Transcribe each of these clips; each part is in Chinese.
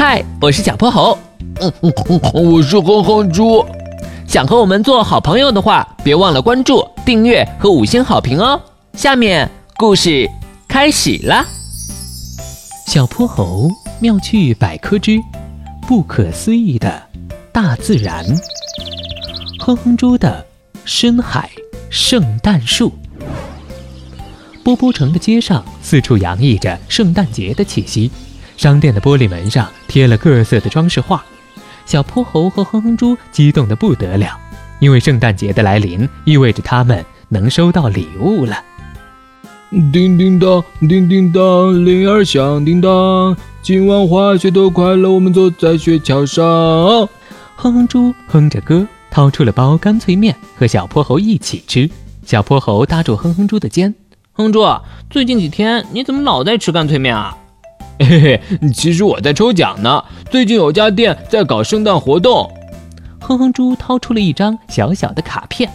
嗨，我是小泼猴。嗯嗯嗯，我是哼哼猪。想和我们做好朋友的话，别忘了关注、订阅和五星好评哦。下面故事开始啦。小泼猴妙趣百科之不可思议的大自然。哼哼猪的深海圣诞树。波波城的街上四处洋溢着圣诞节的气息，商店的玻璃门上贴了各色的装饰画。小泼猴和哼哼猪激动得不得了，因为圣诞节的来临意味着他们能收到礼物了。叮叮当，叮叮当，铃儿响叮当，今晚滑雪多快乐，我们坐在雪橇上。哼哼猪哼着歌，掏出了包干脆面和小泼猴一起吃。小泼猴搭住哼哼猪的肩。哼猪，最近几天你怎么老在吃干脆面啊？嘿嘿，其实我在抽奖呢。最近有家店在搞圣诞活动。哼哼猪掏出了一张小小的卡片，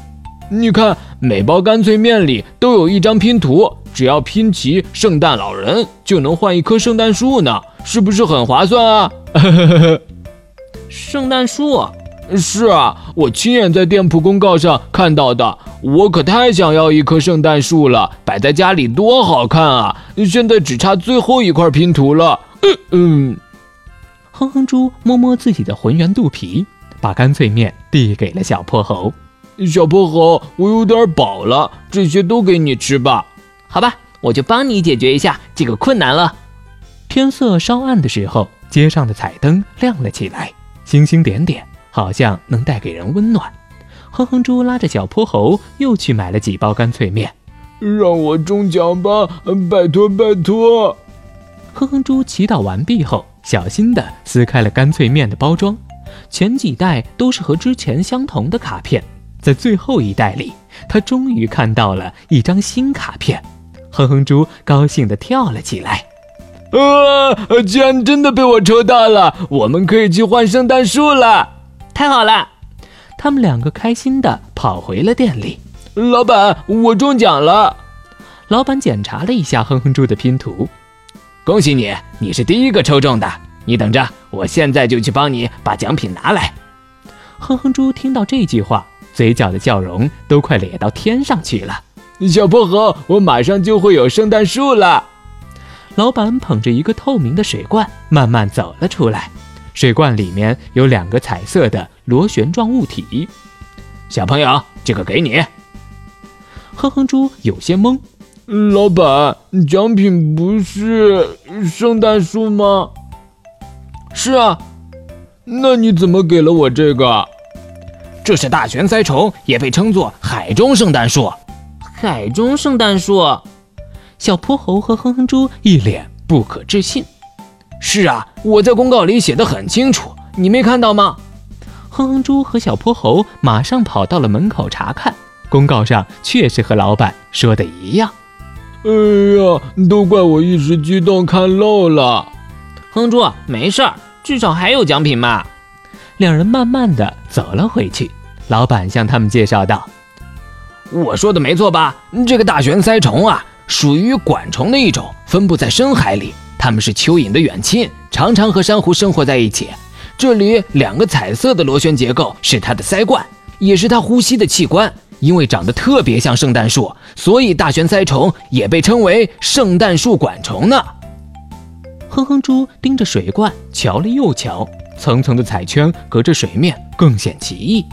你看，每包干脆面里都有一张拼图，只要拼齐圣诞老人，就能换一棵圣诞树呢，是不是很划算啊？圣诞树。是啊，我亲眼在店铺公告上看到的。我可太想要一棵圣诞树了，摆在家里多好看啊！现在只差最后一块拼图了。嗯嗯，哼哼猪摸摸自己的浑圆肚皮，把干脆面递给了小泼猴。小泼猴，我有点饱了，这些都给你吃吧。好吧，我就帮你解决一下这个困难了。天色稍暗的时候，街上的彩灯亮了起来，星星点点。好像能带给人温暖。哼哼猪拉着小泼猴又去买了几包干脆面，让我中奖吧，拜托拜托！哼哼猪祈祷完毕后，小心地撕开了干脆面的包装，前几袋都是和之前相同的卡片，在最后一袋里，他终于看到了一张新卡片。哼哼猪高兴地跳了起来，啊！居然真的被我抽到了，我们可以去换圣诞树了！太好了，他们两个开心地跑回了店里。老板，我中奖了！老板检查了一下哼哼猪的拼图，恭喜你，你是第一个抽中的。你等着，我现在就去帮你把奖品拿来。哼哼猪听到这句话，嘴角的笑容都快咧到天上去了。小薄荷，我马上就会有圣诞树了。老板捧着一个透明的水罐，慢慢走了出来。水罐里面有两个彩色的螺旋状物体，小朋友，这个给你。哼哼猪有些懵，老板，奖品不是圣诞树吗？是啊，那你怎么给了我这个？这是大旋鳃虫，也被称作海中圣诞树。海中圣诞树，小泼猴和哼哼猪一脸不可置信。是啊，我在公告里写的很清楚，你没看到吗？哼哼猪和小泼猴马上跑到了门口查看，公告上确实和老板说的一样。哎呀，都怪我一时激动看漏了。哼猪，没事儿，至少还有奖品嘛。两人慢慢的走了回去，老板向他们介绍道：“我说的没错吧？这个大旋鳃虫啊，属于管虫的一种，分布在深海里。”它们是蚯蚓的远亲，常常和珊瑚生活在一起。这里两个彩色的螺旋结构是它的鳃冠，也是它呼吸的器官。因为长得特别像圣诞树，所以大旋鳃虫也被称为圣诞树管虫呢。哼哼猪盯着水罐瞧了又瞧，层层的彩圈隔着水面更显奇异。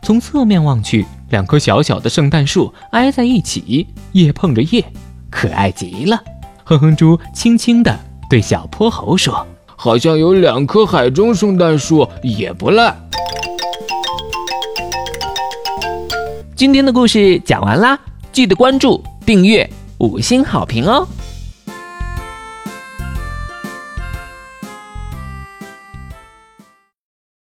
从侧面望去，两棵小小的圣诞树挨在一起，叶碰着叶，可爱极了。哼哼猪轻轻地。对小泼猴说：“好像有两棵海中圣诞树，也不赖。”今天的故事讲完啦，记得关注、订阅、五星好评哦！